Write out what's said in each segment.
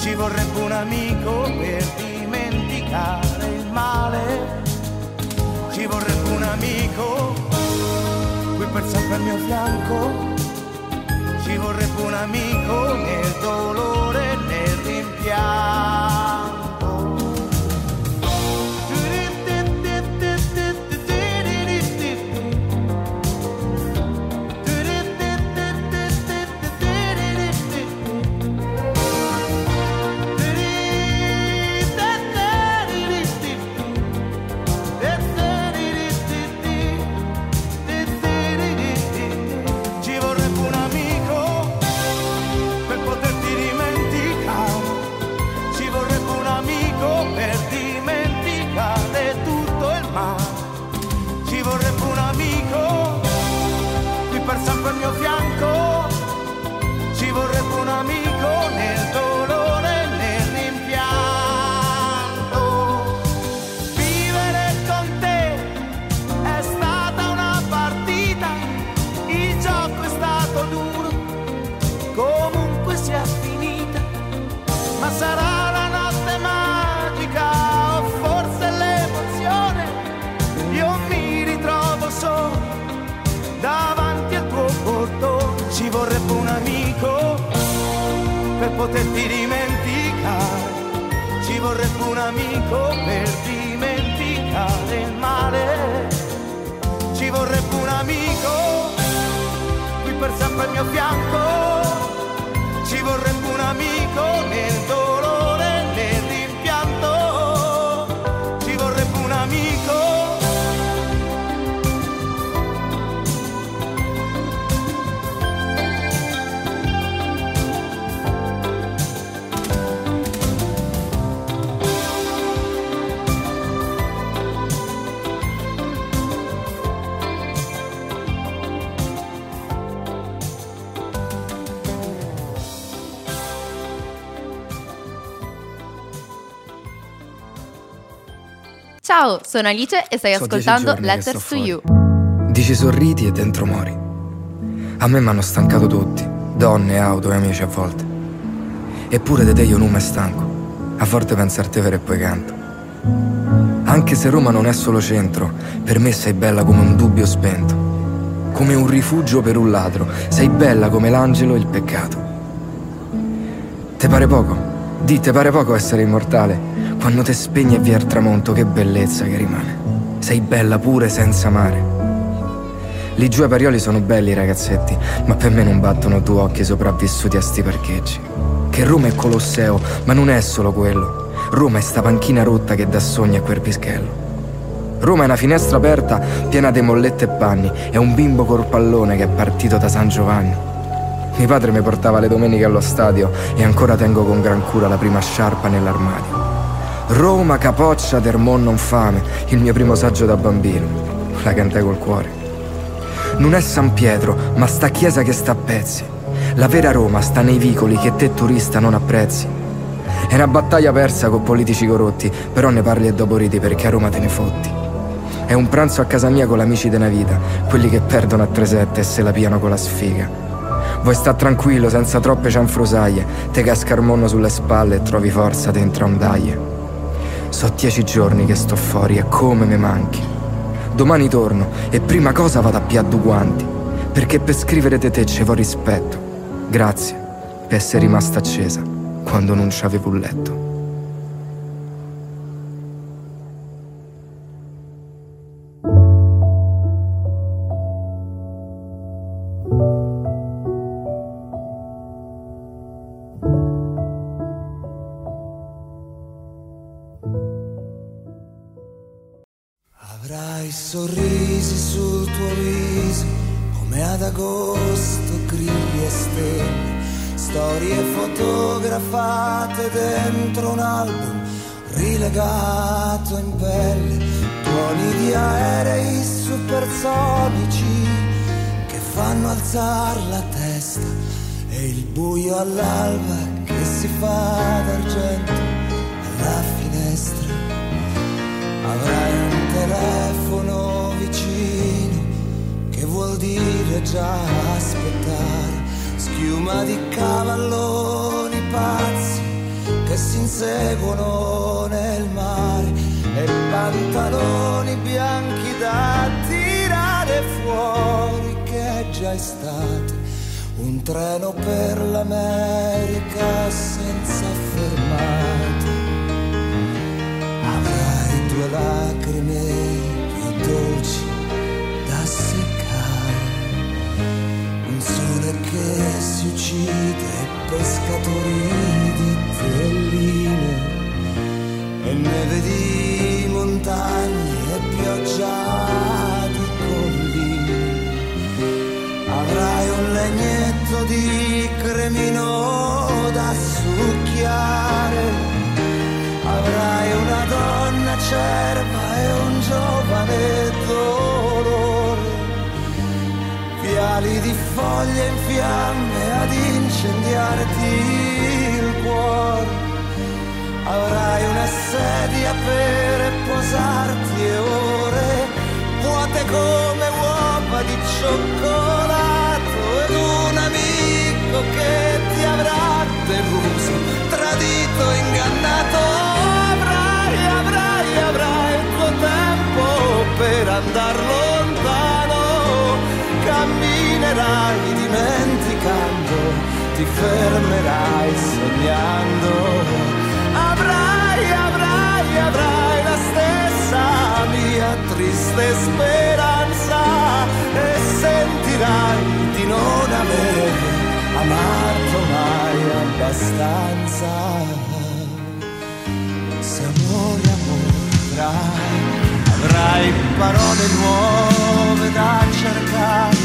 Ci vorrebbe un amico per dimenticare il male. Ci vorrebbe un amico qui per sempre al mio fianco. Ci vorrebbe un amico nel dolore, nel rimpianto. Per poterti dimenticare, ci vorrebbe un amico per dimenticare il male, ci vorrebbe un amico qui per sempre al mio fianco, ci vorrebbe un amico nel dolore, Ciao, sono Alice e stai So ascoltando Letters to. You. Dici sorridi e dentro mori. A me mi hanno stancato tutti, donne, auto e amici a volte. Eppure di te io non mi stanco. A volte penso a te vero e poi canto. Anche se Roma non è solo centro, per me sei bella come un dubbio spento. Come un rifugio per un ladro, sei bella come l'angelo e il peccato. Te pare poco? Di, te pare poco essere immortale? Quando te spegni e via il tramonto, che bellezza che rimane. Sei bella pure senza mare. Lì giù ai Parioli sono belli ragazzetti, ma per me non battono due occhi sopravvissuti a sti parcheggi. Che Roma è Colosseo, ma non è solo quello. Roma è sta panchina rotta che dà sogni a quel pischello. Roma è una finestra aperta piena di mollette e panni, è un bimbo col pallone che è partito da San Giovanni. Mio padre mi portava le domeniche allo stadio e ancora tengo con gran cura la prima sciarpa nell'armadio. Roma, capoccia del mon non fame, il mio primo saggio da bambino. La cantai col cuore. Non è San Pietro, ma sta chiesa che sta a pezzi. La vera Roma sta nei vicoli che te turista non apprezzi. È una battaglia persa con politici corrotti, però ne parli e dopo ridi perché a Roma te ne fotti. È un pranzo a casa mia con l'amici della vita, quelli che perdono a 3-7 e se la piano con la sfiga. Vuoi sta tranquillo, senza troppe cianfrusaglie, te casca il monno sulle spalle e trovi forza dentro ondaglie. So dieci giorni che sto fuori e come mi manchi. Domani torno e prima cosa vado a piaddu guanti, perché per scrivere di te ci vuoi rispetto. Grazie, per essere rimasta accesa quando non c'avevo un letto. Rilegato in pelle, tuoni di aerei supersonici che fanno alzare la testa e il buio all'alba che si fa d'argento alla finestra. Avrai un telefono vicino che vuol dire già aspettare schiuma di cavalloni pazzi che si inseguono nel mare e pantaloni bianchi da tirare fuori che è già estate. Un treno per l'America senza fermate. Avrai due lacrime più dolci da seccare. Un sole che si uccide pescatori di telline e neve di montagne e pioggia di colline avrai un legnetto di cremino da succhiare. Avrai una donna cerva e un giovane dolore. Viali di foglie in fiamme ad incendiarti. Avrai una sedia per posarti e ore vuote come uova di cioccolato ed un amico che ti avrà deluso, tradito, ingannato. Avrai, avrai, avrai il tuo tempo per andar lontano camminerai dimenticando, ti fermerai sognando. Triste speranza e sentirai di non aver amato mai abbastanza. Se amore, amore, avrai parole nuove da cercare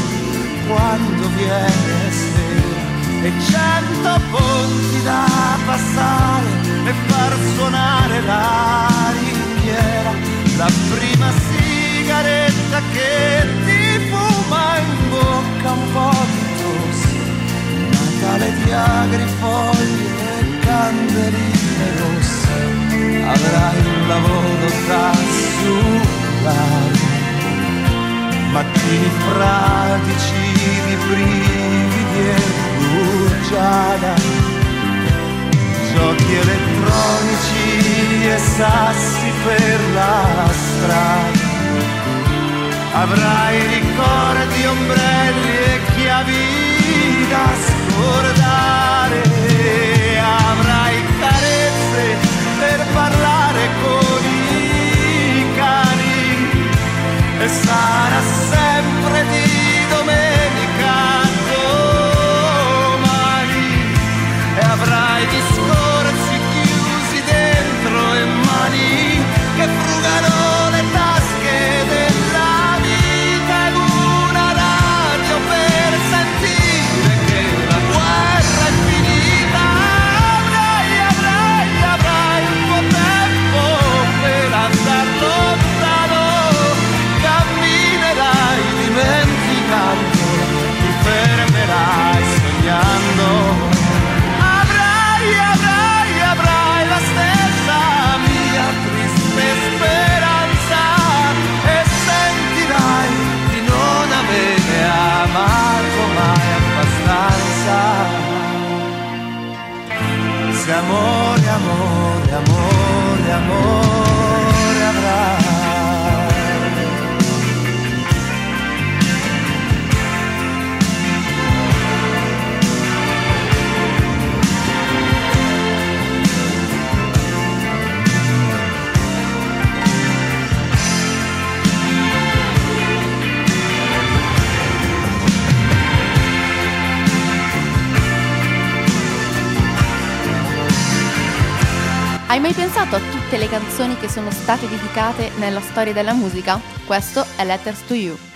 quando viene sera e cento ponti da passare e far suonare la ringhiera la prima sigaretta che ti fuma in bocca un po' di tosse. Natale di agrifoglie e candeline rosse. Avrai un lavoro da sullare mattini fradici di brividi e rugiada giochi elettronici e sassi per la strada avrai ricordi ombrelli e chiavi da scordare. Avrai carezze per parlare con i cani. E sarà Hai mai pensato a tutte le canzoni che sono state dedicate nella storia della musica? Questo è Letters to You.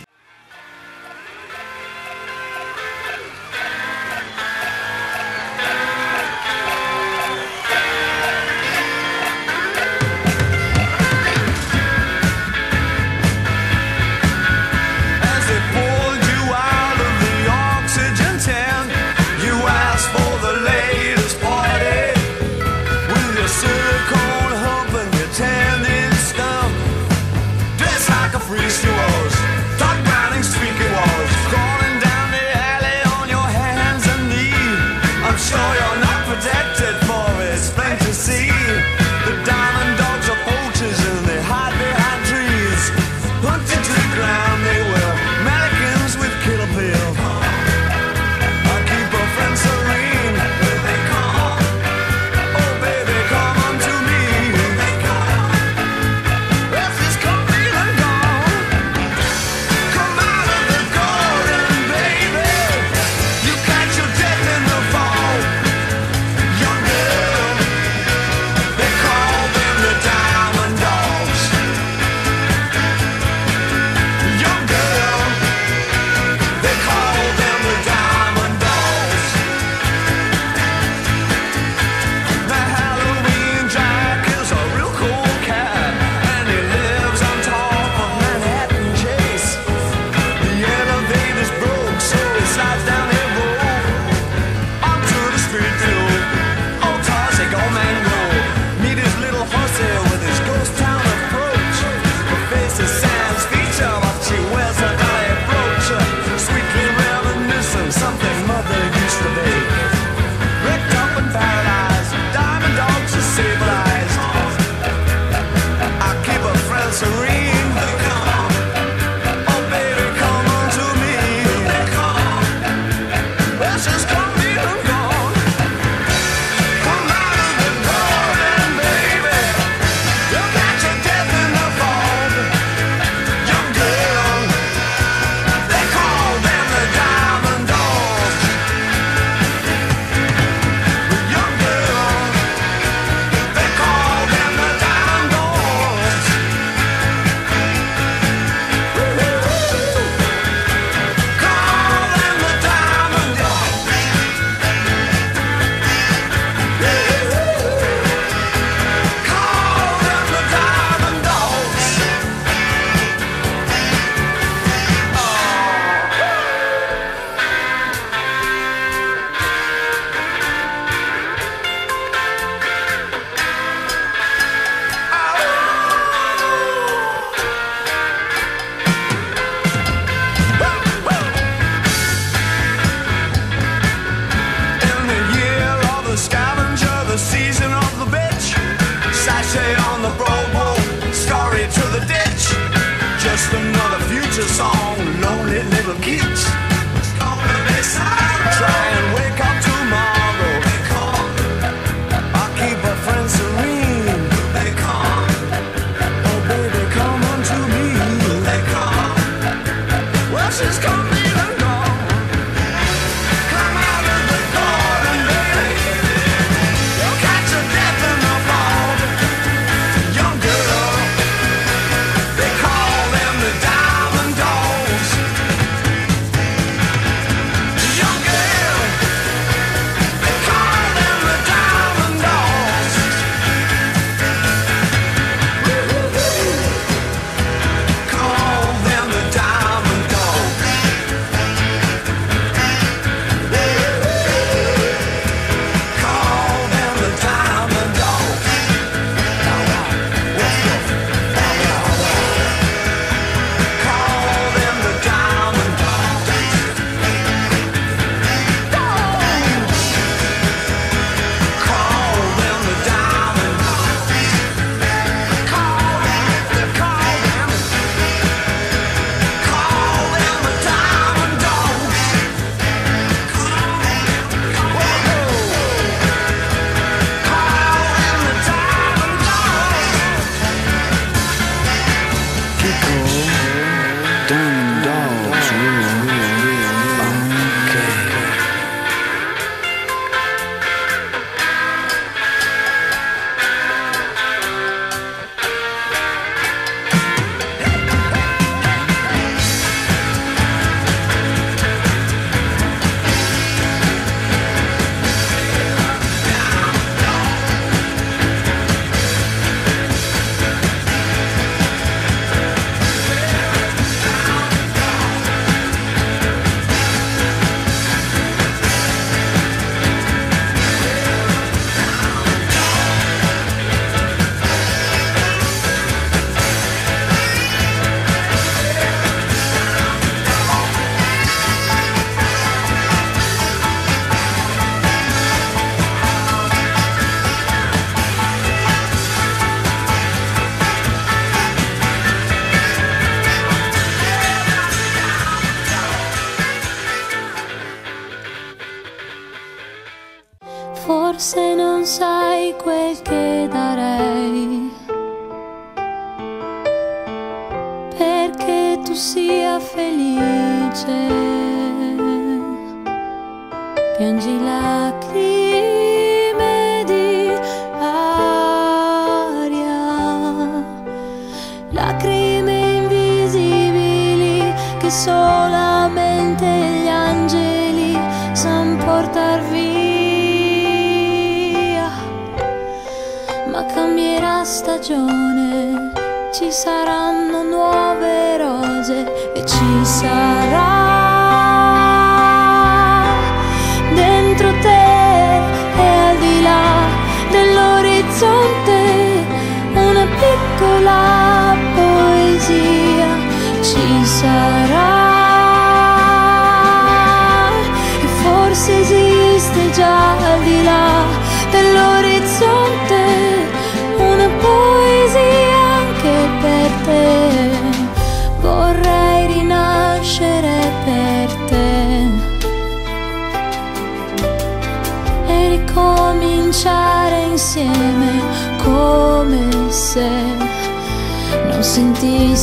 tu sia felice. Piangi lacrime di aria, lacrime invisibili che solamente gli angeli san portar via. Ma cambierà stagione, ci saranno empty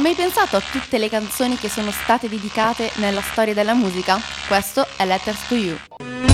Hai mai pensato a tutte le canzoni che sono state dedicate nella storia della musica? Questo è Letters to You.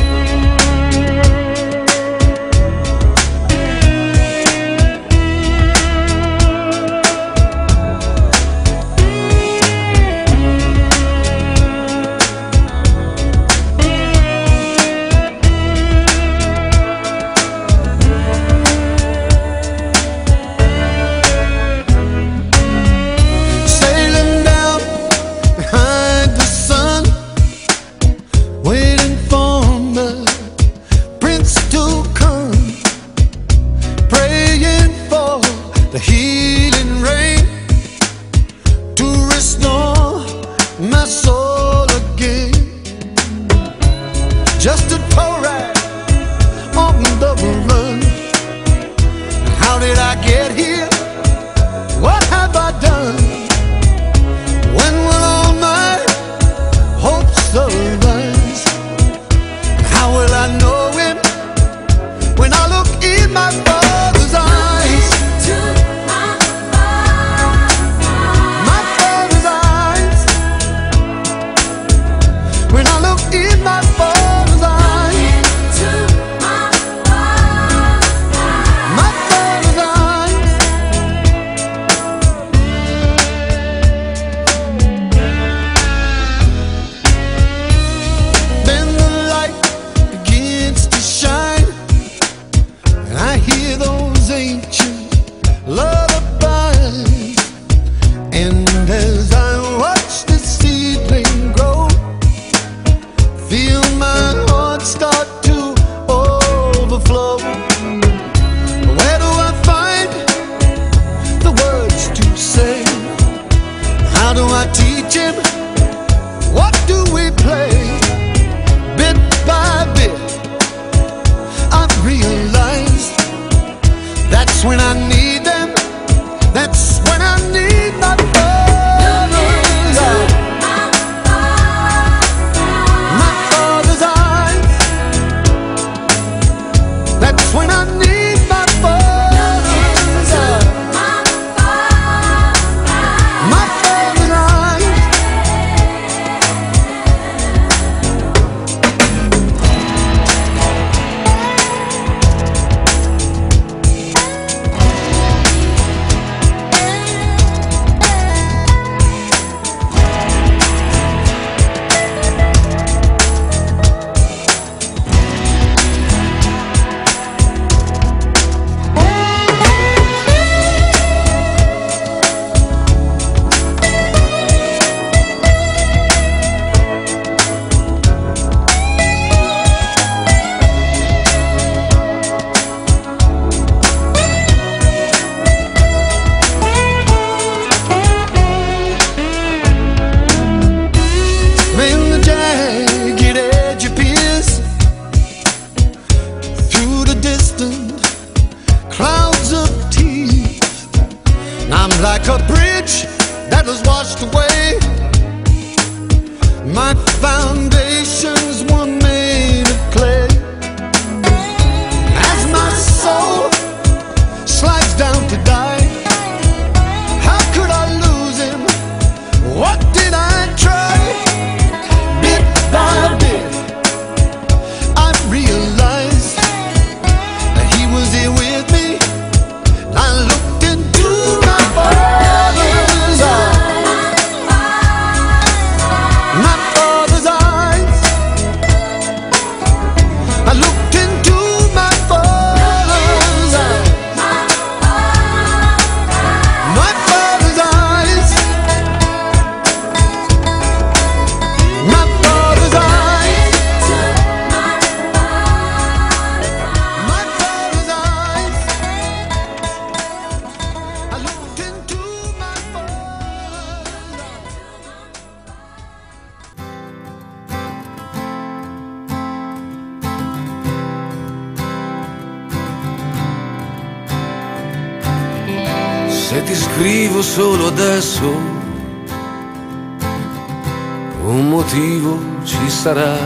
Sarà.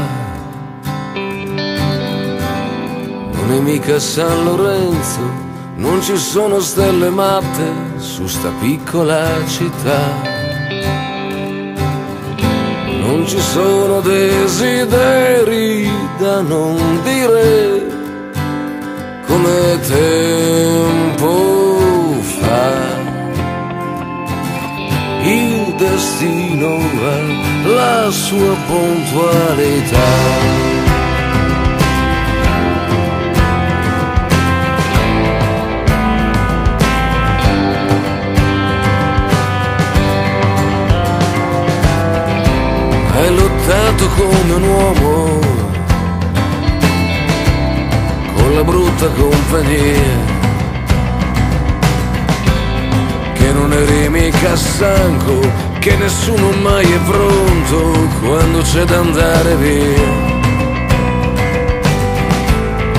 Non è mica San Lorenzo, non ci sono stelle matte su sta piccola città. Non ci sono desideri da non dire come tempo destino ha la sua puntualità. Hai lottato come un uomo con la brutta compagnia. Che non eri mica stanco, che nessuno mai è pronto quando c'è da andare via.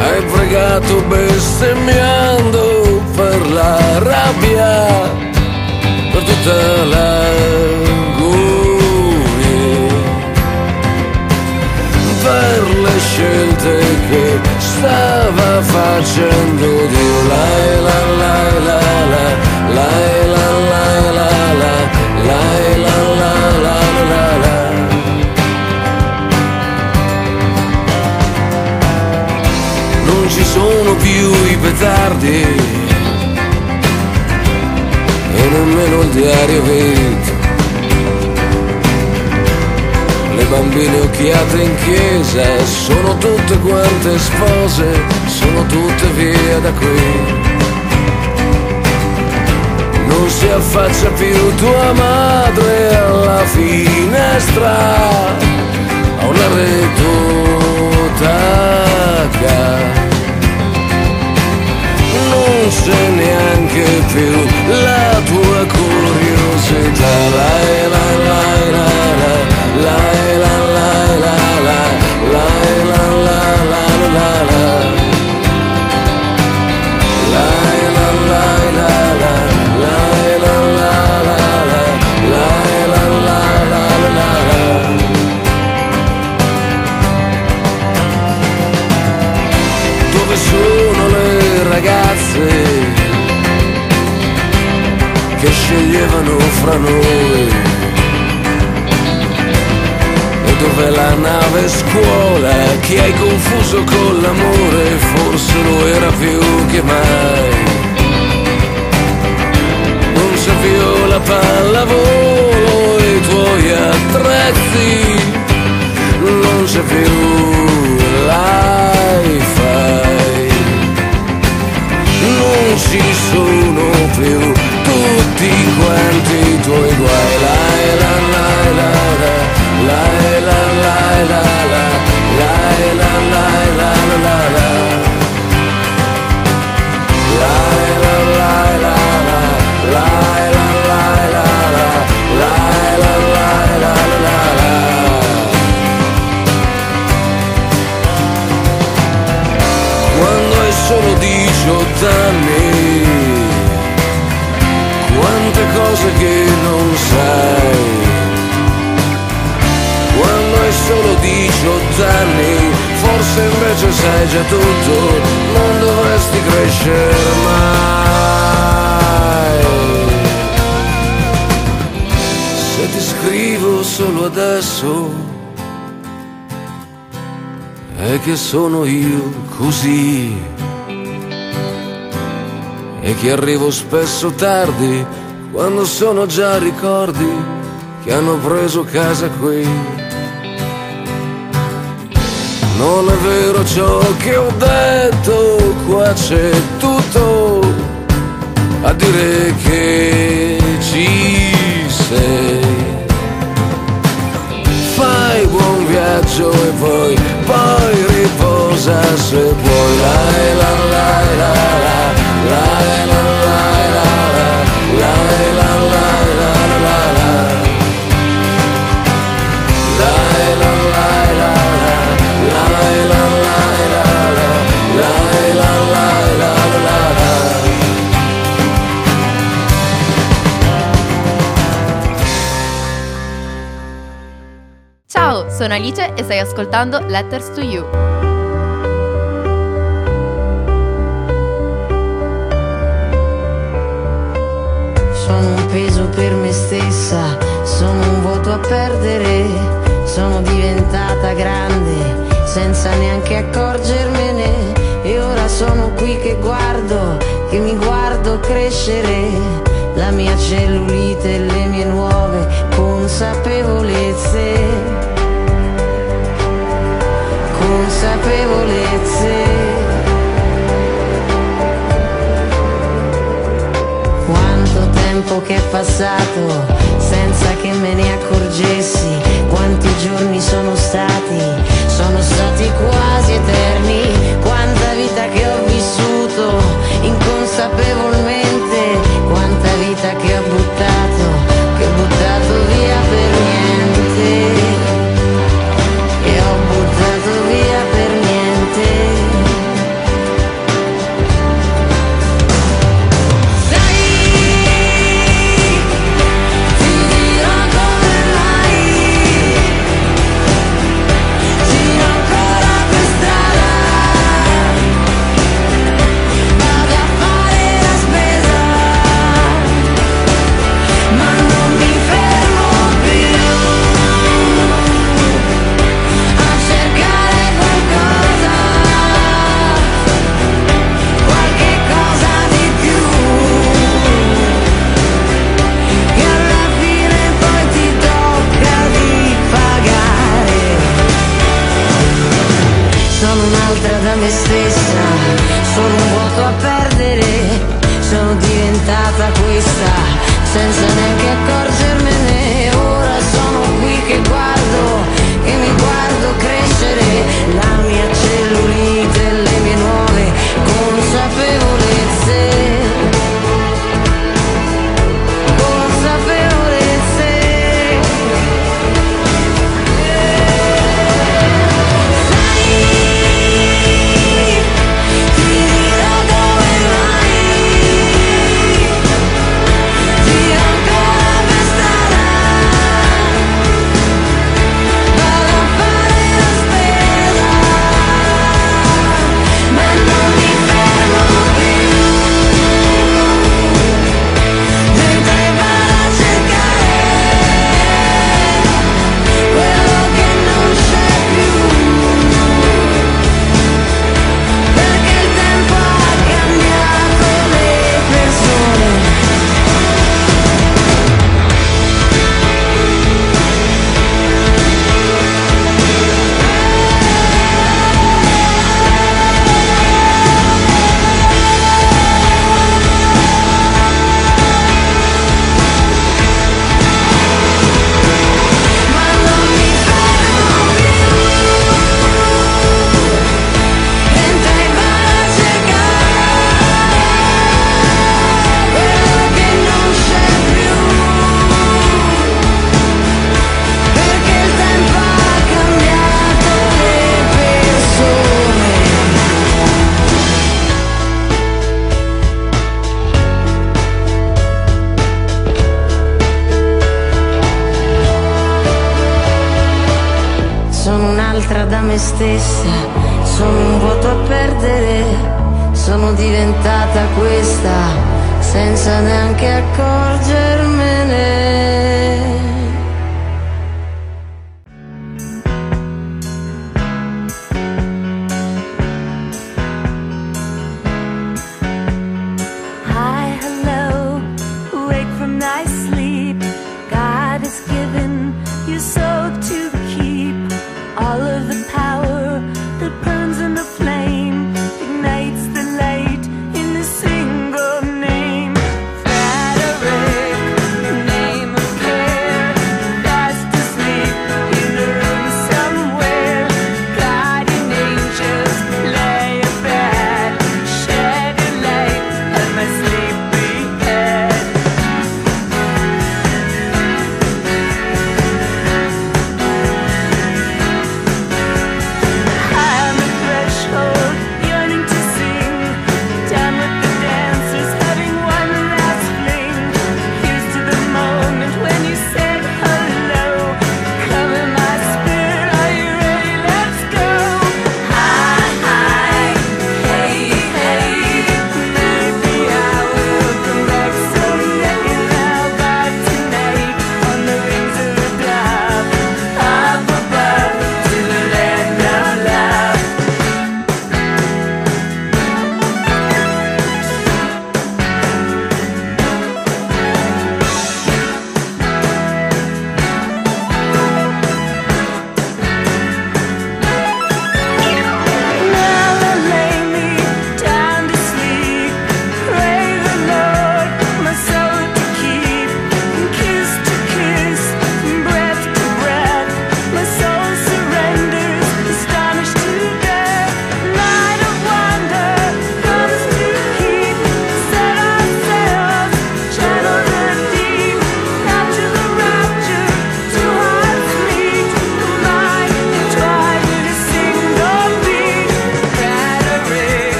Hai pregato bestemmiando per la rabbia, per tutta la per le scelte che stava facendo Dio la la la la la non ci sono più i petardi e nemmeno il diario vento. Le bambine occhiate in chiesa sono tutte quante spose, sono tutte via da qui. Non si affaccia più tua madre alla finestra, a una retutaca. Non c'è neanche più la tua curiosità, la la la la la la la la la la la la la la la scrivo solo adesso, è che sono io così. E che arrivo spesso tardi, quando sono già ricordi che hanno preso casa qui. Non è vero ciò che ho detto, qua c'è tutto a dire che ci sei. Fai buon viaggio e poi, poi riposa se vuoi. La la la la la la Sono Alice e stai ascoltando Letters to You. Sono un peso per me stessa, sono un voto a perdere, sono diventata grande senza neanche accorgermene e ora sono qui che guardo, che mi guardo crescere la mia cellulite e le mie nuove consapevolezze. tempo che è passato senza che me ne accorgessi, quanti giorni sono stati, sono stati qua. me stessa, sono un vuoto a perdere, sono diventata questa, senza neanche accorgermi.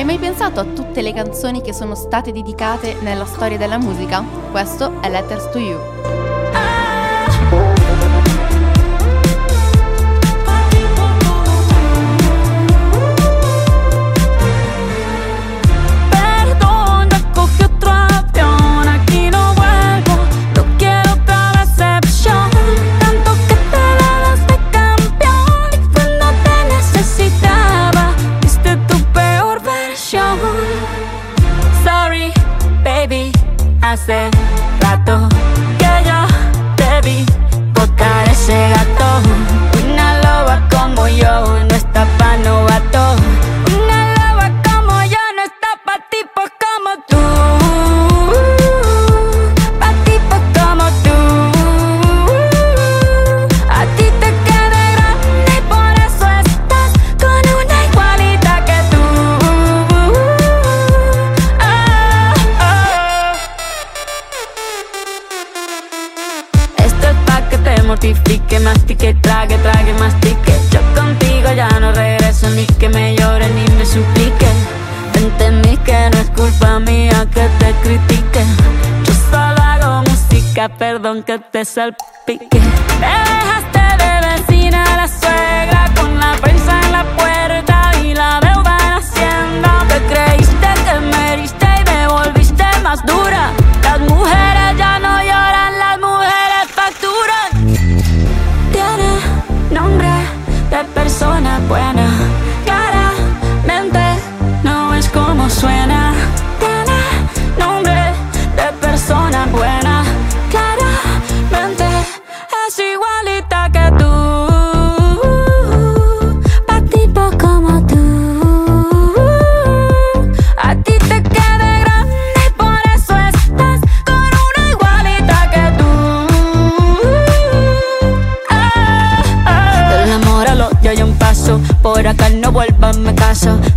Hai mai pensato a tutte le canzoni che sono state dedicate nella storia della musica? Questo è Letters to You. Perdón que te salpique. Te dejaste de vecina la suegra con la prensa en la puerta y la deuda en hacienda. Te creíste que me heriste y me volviste más dura.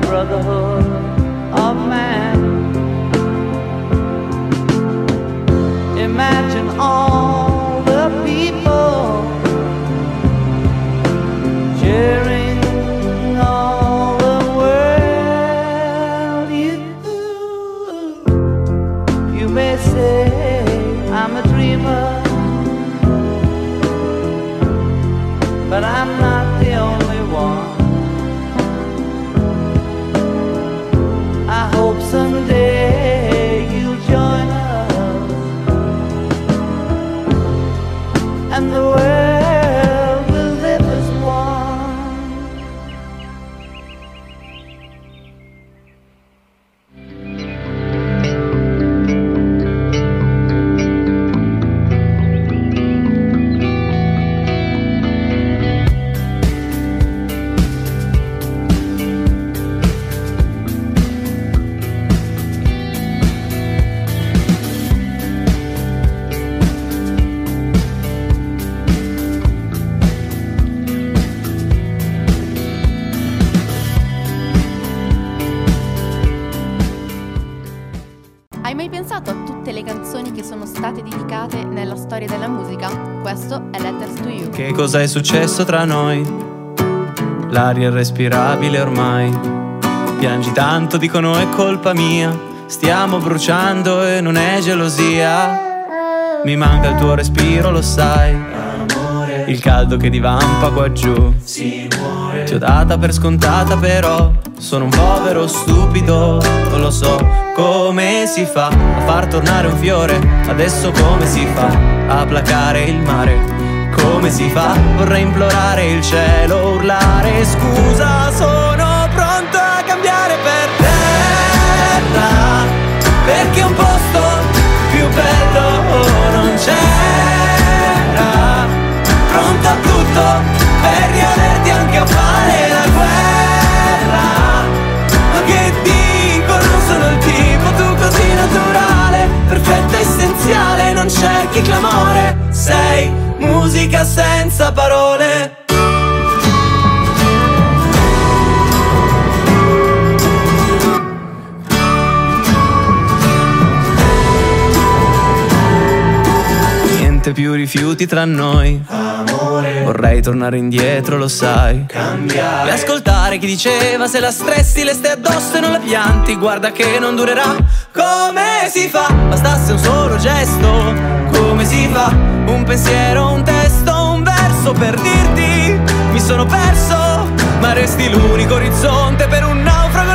brotherhood of man. Imagine all cosa è successo tra noi? L'aria è respirabile ormai. Piangi tanto, dicono è colpa mia. Stiamo bruciando e non è gelosia. Mi manca il tuo respiro, lo sai. Il caldo che divampa qua giù. Ti ho data per scontata, però sono un povero stupido. Non lo so come si fa a far tornare un fiore. Adesso come si fa a placare il mare? Come si fa? Vorrei implorare il cielo, urlare scusa, sono pronto a cambiare per terra, perché un posto più bello non cerchi clamore, sei musica senza parole. Niente più rifiuti tra noi. Vorrei tornare indietro, lo sai. Cambiare. E ascoltare chi diceva se la stressi le stai addosso e non la pianti. Guarda che non durerà. Come si fa? Bastasse un solo gesto. Come si fa? Un pensiero, un testo, un verso per dirti mi sono perso. Ma resti l'unico orizzonte per un naufrago